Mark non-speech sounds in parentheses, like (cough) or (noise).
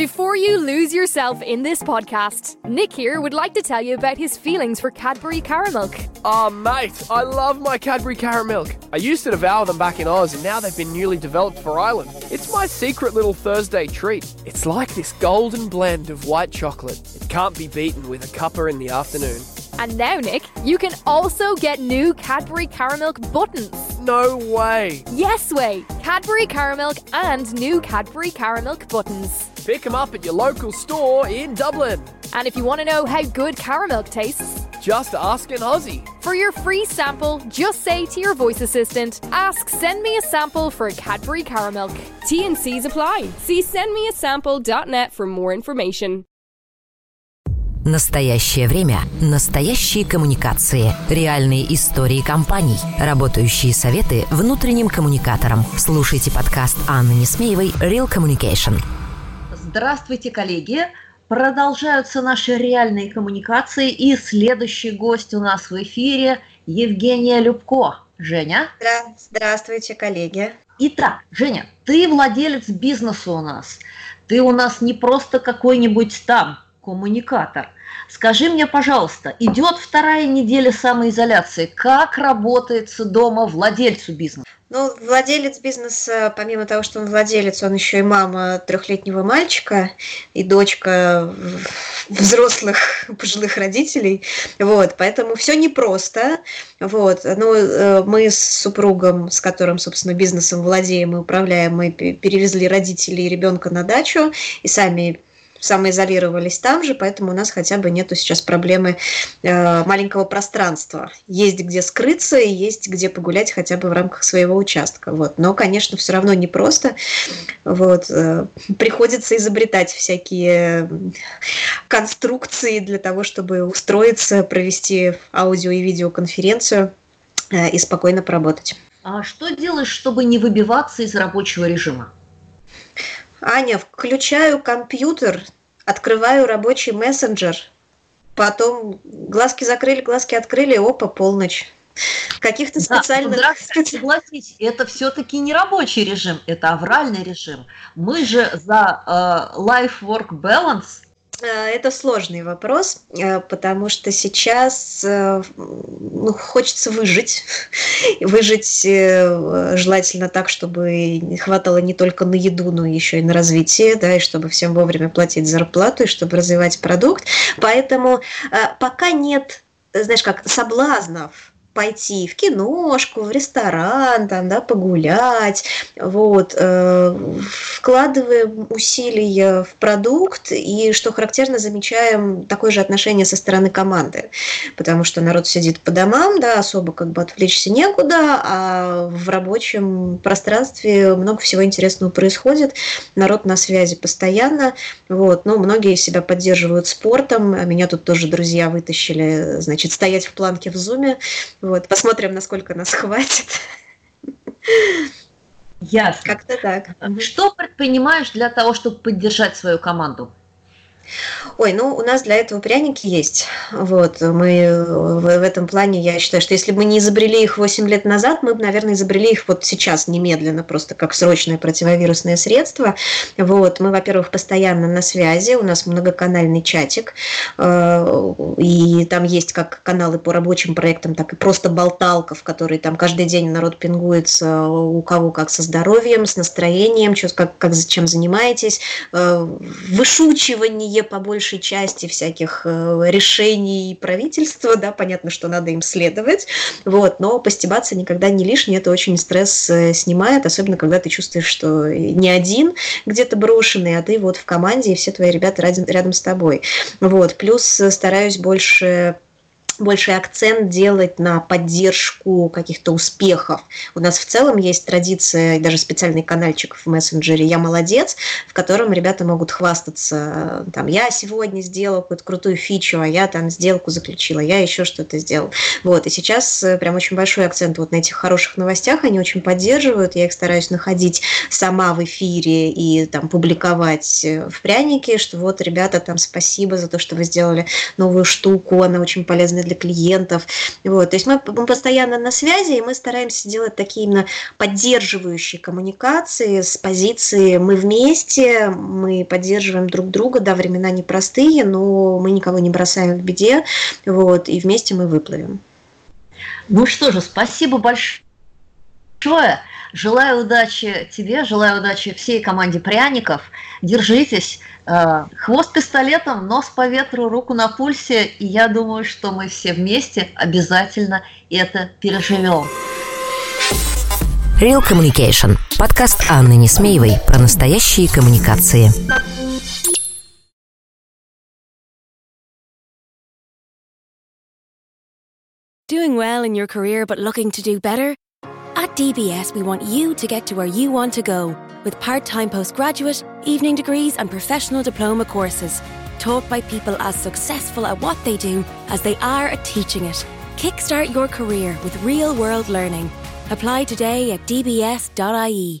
Before you lose yourself in this podcast, Nick here would like to tell you about his feelings for Cadbury Caramilk. Oh, mate, I love my Cadbury Caramilk. I used to devour them back in Oz, and now they've been newly developed for Ireland. It's my secret little Thursday treat. It's like this golden blend of white chocolate. It can't be beaten with a cuppa in the afternoon. And now, Nick, you can also get new Cadbury Caramilk buttons. No way. Yes way! Cadbury Caramilk and new Cadbury Caramilk buttons. Pick them up at your local store in Dublin. And if you want to know how good caramilk tastes, Just ask an Aussie. for your free sample, just say to your voice assistant, ask send me a sample for Cadbury Caramilk. T and C's apply. See sendmeasample.net for more information. Настоящее время. Настоящие коммуникации. Реальные истории компаний. Работающие советы внутренним коммуникаторам. Слушайте подкаст Анны Несмеевой «Real Communication». Здравствуйте, коллеги! Продолжаются наши реальные коммуникации, и следующий гость у нас в эфире Евгения Любко. Женя? Здра- Здравствуйте, коллеги. Итак, Женя, ты владелец бизнеса у нас. Ты у нас не просто какой-нибудь там коммуникатор. Скажи мне, пожалуйста, идет вторая неделя самоизоляции. Как работается дома владельцу бизнеса? Ну, владелец бизнеса, помимо того, что он владелец, он еще и мама трехлетнего мальчика и дочка взрослых пожилых родителей. Вот, поэтому все непросто. Вот, но э, мы с супругом, с которым, собственно, бизнесом владеем и управляем, мы пе- перевезли родителей и ребенка на дачу и сами самоизолировались там же, поэтому у нас хотя бы нету сейчас проблемы э, маленького пространства. Есть где скрыться и есть где погулять хотя бы в рамках своего участка. Вот. Но, конечно, все равно непросто. Вот. э, приходится изобретать всякие конструкции для того, чтобы устроиться, провести аудио и видеоконференцию э, и спокойно поработать. А что делаешь, чтобы не выбиваться из рабочего режима? Аня, включаю компьютер, открываю рабочий мессенджер, потом глазки закрыли, глазки открыли, опа, полночь. Каких-то Да, специальных... здравствуйте, согласитесь, это все-таки не рабочий режим, это авральный режим. Мы же за э, life-work balance. Э, Это сложный вопрос, э, потому что сейчас э, ну, хочется выжить. (laughs) Выжить желательно так, чтобы хватало не только на еду, но еще и на развитие, да, и чтобы всем вовремя платить зарплату, и чтобы развивать продукт. Поэтому пока нет, знаешь как, соблазнов пойти в киношку, в ресторан, там, да, погулять, вот, э, вкладываем усилия в продукт, и, что характерно, замечаем такое же отношение со стороны команды, потому что народ сидит по домам, да, особо как бы отвлечься некуда, а в рабочем пространстве много всего интересного происходит, народ на связи постоянно, вот, ну, многие себя поддерживают спортом, меня тут тоже друзья вытащили, значит, стоять в планке в зуме, вот, посмотрим, насколько нас (laughs) хватит. Ясно. Как-то так. Что предпринимаешь для того, чтобы поддержать свою команду? Ой, ну у нас для этого пряники есть. Вот, мы в, в этом плане, я считаю, что если бы мы не изобрели их 8 лет назад, мы бы, наверное, изобрели их вот сейчас, немедленно, просто как срочное противовирусное средство. Вот, мы, во-первых, постоянно на связи, у нас многоканальный чатик, э, и там есть как каналы по рабочим проектам, так и просто болталка, в которой там каждый день народ пингуется, у кого как со здоровьем, с настроением, чё- как, как чем занимаетесь, э, вышучивание по большей части всяких э, решений правительства, да, понятно, что надо им следовать, вот, но постебаться никогда не лишнее, это очень стресс э, снимает, особенно когда ты чувствуешь, что не один где-то брошенный, а ты вот в команде, и все твои ребята рядом, рядом с тобой. Вот, плюс э, стараюсь больше больше акцент делать на поддержку каких-то успехов. У нас в целом есть традиция, даже специальный каналчик в мессенджере «Я молодец», в котором ребята могут хвастаться, там, я сегодня сделал какую-то крутую фичу, а я там сделку заключила, я еще что-то сделал. Вот, и сейчас э, прям очень большой акцент вот на этих хороших новостях, они очень поддерживают, я их стараюсь находить сама в эфире и там публиковать э, в прянике, что вот, ребята, там, спасибо за то, что вы сделали новую штуку, она очень полезная для для клиентов. Вот. То есть мы, мы постоянно на связи, и мы стараемся делать такие именно поддерживающие коммуникации с позиции «мы вместе», мы поддерживаем друг друга, да, времена непростые, но мы никого не бросаем в беде, вот, и вместе мы выплывем. Ну что же, спасибо большое. Желаю удачи тебе, желаю удачи всей команде пряников. Держитесь. Э, хвост пистолетом, нос по ветру, руку на пульсе. И я думаю, что мы все вместе обязательно это переживем. Real Communication. Подкаст Анны Несмеевой про настоящие коммуникации. Doing well in your career but looking to do better? At DBS, we want you to get to where you want to go with part time postgraduate, evening degrees, and professional diploma courses. Taught by people as successful at what they do as they are at teaching it. Kickstart your career with real world learning. Apply today at dbs.ie.